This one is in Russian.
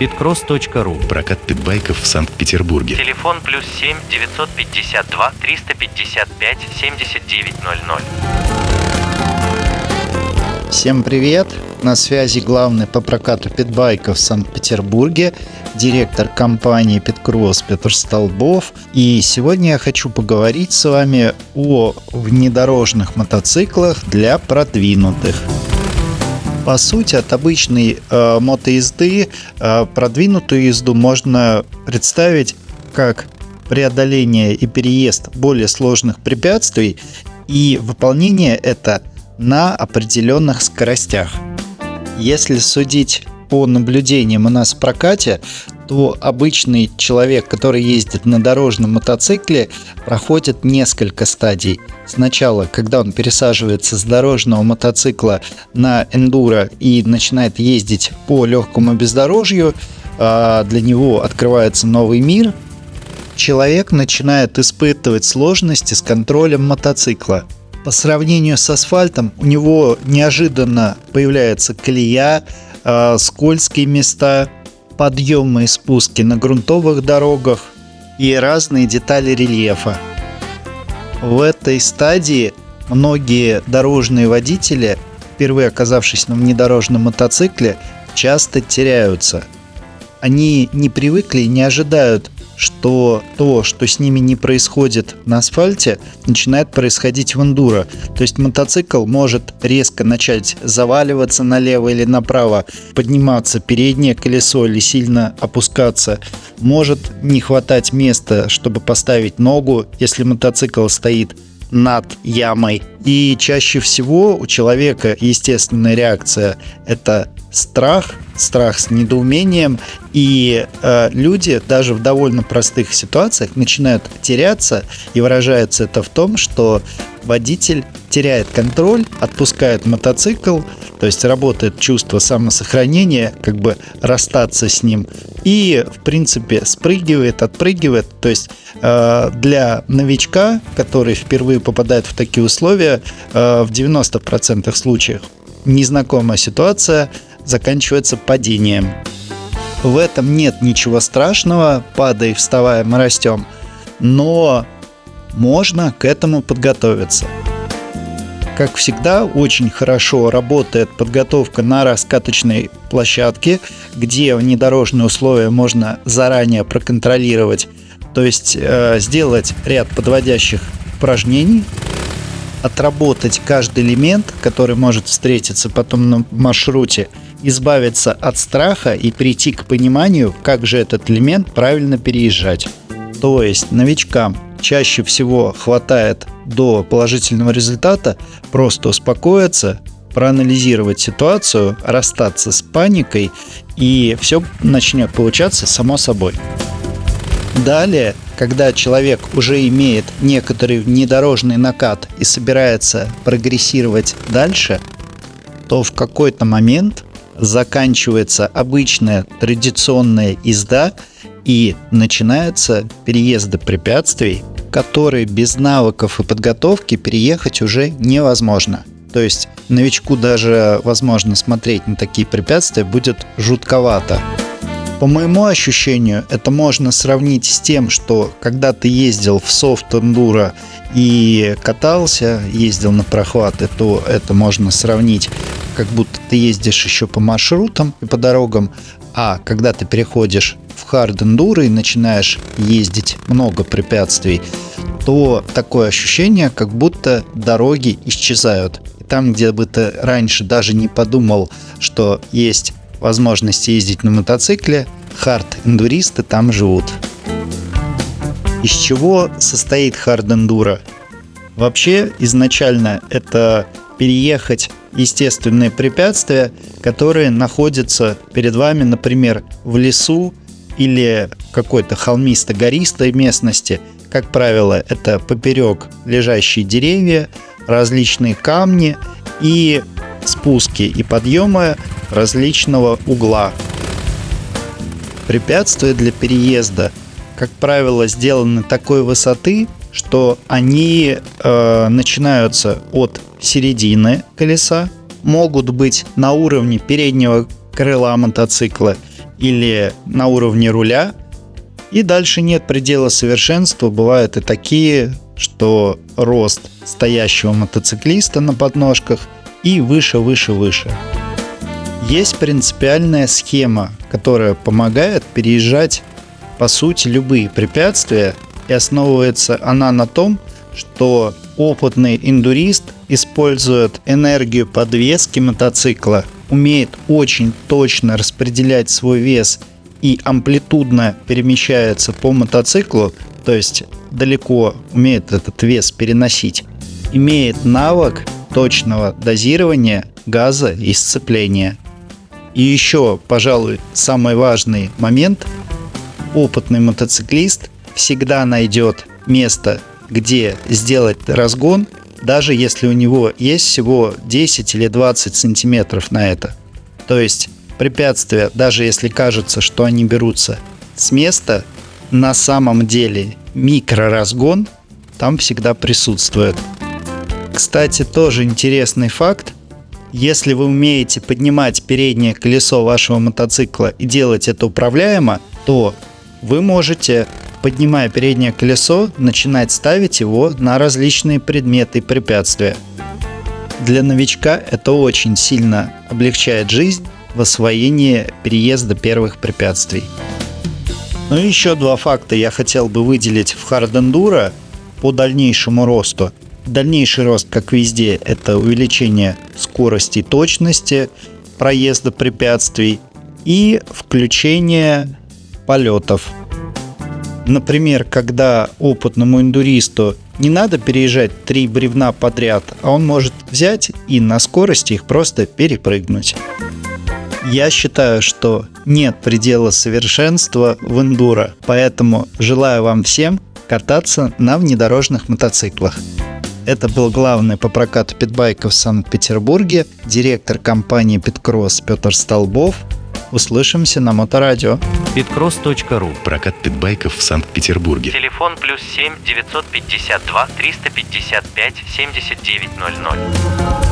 pitcross.ru Прокат питбайков в Санкт-Петербурге. Телефон плюс 7 952 355 7900. Всем привет! На связи главный по прокату питбайков в Санкт-Петербурге, директор компании Питкросс Петр Столбов. И сегодня я хочу поговорить с вами о внедорожных мотоциклах для продвинутых. По сути, от обычной э, мотоезды э, продвинутую езду можно представить как преодоление и переезд более сложных препятствий, и выполнение это на определенных скоростях. Если судить по наблюдениям у нас в прокате, то обычный человек, который ездит на дорожном мотоцикле, проходит несколько стадий. Сначала, когда он пересаживается с дорожного мотоцикла на эндуро и начинает ездить по легкому бездорожью, а, для него открывается новый мир, человек начинает испытывать сложности с контролем мотоцикла. По сравнению с асфальтом у него неожиданно появляется колея, а, скользкие места – подъемы и спуски на грунтовых дорогах и разные детали рельефа. В этой стадии многие дорожные водители, впервые оказавшись на внедорожном мотоцикле, часто теряются. Они не привыкли и не ожидают что то, что с ними не происходит на асфальте, начинает происходить в эндуро. То есть мотоцикл может резко начать заваливаться налево или направо, подниматься переднее колесо или сильно опускаться. Может не хватать места, чтобы поставить ногу, если мотоцикл стоит над ямой. И чаще всего у человека естественная реакция – это страх, страх с недоумением, и э, люди даже в довольно простых ситуациях начинают теряться, и выражается это в том, что водитель теряет контроль, отпускает мотоцикл, то есть работает чувство самосохранения, как бы расстаться с ним, и, в принципе, спрыгивает, отпрыгивает. То есть э, для новичка, который впервые попадает в такие условия, э, в 90% случаев незнакомая ситуация заканчивается падением. В этом нет ничего страшного, падай, вставая, мы растем, но можно к этому подготовиться. Как всегда, очень хорошо работает подготовка на раскаточной площадке, где внедорожные условия можно заранее проконтролировать, то есть э, сделать ряд подводящих упражнений, отработать каждый элемент, который может встретиться потом на маршруте, избавиться от страха и прийти к пониманию, как же этот элемент правильно переезжать. То есть новичкам чаще всего хватает до положительного результата просто успокоиться, проанализировать ситуацию, расстаться с паникой, и все начнет получаться само собой. Далее, когда человек уже имеет некоторый внедорожный накат и собирается прогрессировать дальше, то в какой-то момент заканчивается обычная традиционная езда и начинаются переезды препятствий, которые без навыков и подготовки переехать уже невозможно. То есть новичку даже возможно смотреть на такие препятствия будет жутковато. По моему ощущению, это можно сравнить с тем, что когда ты ездил в софт эндуро и катался, ездил на прохваты, то это можно сравнить, как будто ты ездишь еще по маршрутам и по дорогам, а когда ты переходишь в хард эндуро и начинаешь ездить много препятствий, то такое ощущение, как будто дороги исчезают. Там, где бы ты раньше даже не подумал, что есть возможность ездить на мотоцикле, хард-эндуристы там живут. Из чего состоит хард-эндуро? Вообще, изначально это переехать естественные препятствия, которые находятся перед вами, например, в лесу или какой-то холмисто-гористой местности. Как правило, это поперек лежащие деревья, различные камни и спуски и подъемы различного угла. Препятствия для переезда, как правило, сделаны такой высоты, что они э, начинаются от середины колеса, могут быть на уровне переднего крыла мотоцикла или на уровне руля, и дальше нет предела совершенства. Бывают и такие, что рост стоящего мотоциклиста на подножках и выше, выше, выше. Есть принципиальная схема, которая помогает переезжать по сути любые препятствия, и основывается она на том, что опытный индурист использует энергию подвески мотоцикла, умеет очень точно распределять свой вес и амплитудно перемещается по мотоциклу, то есть далеко умеет этот вес переносить, имеет навык точного дозирования газа и сцепления. И еще, пожалуй, самый важный момент – опытный мотоциклист всегда найдет место, где сделать разгон, даже если у него есть всего 10 или 20 сантиметров на это. То есть препятствия, даже если кажется, что они берутся с места, на самом деле микроразгон там всегда присутствует. Кстати, тоже интересный факт. Если вы умеете поднимать переднее колесо вашего мотоцикла и делать это управляемо, то вы можете, поднимая переднее колесо, начинать ставить его на различные предметы и препятствия. Для новичка это очень сильно облегчает жизнь в освоении переезда первых препятствий. Ну и еще два факта я хотел бы выделить в Hard Enduro по дальнейшему росту. Дальнейший рост, как везде, это увеличение скорости и точности проезда препятствий и включение полетов. Например, когда опытному индуристу не надо переезжать три бревна подряд, а он может взять и на скорости их просто перепрыгнуть. Я считаю, что нет предела совершенства в эндуро, поэтому желаю вам всем кататься на внедорожных мотоциклах. Это был главный по прокату питбайков в Санкт-Петербурге, директор компании Питкросс Петр Столбов. Услышимся на Моторадио. Питкросс.ру Прокат питбайков в Санкт-Петербурге. Телефон плюс 7 952 355 7900.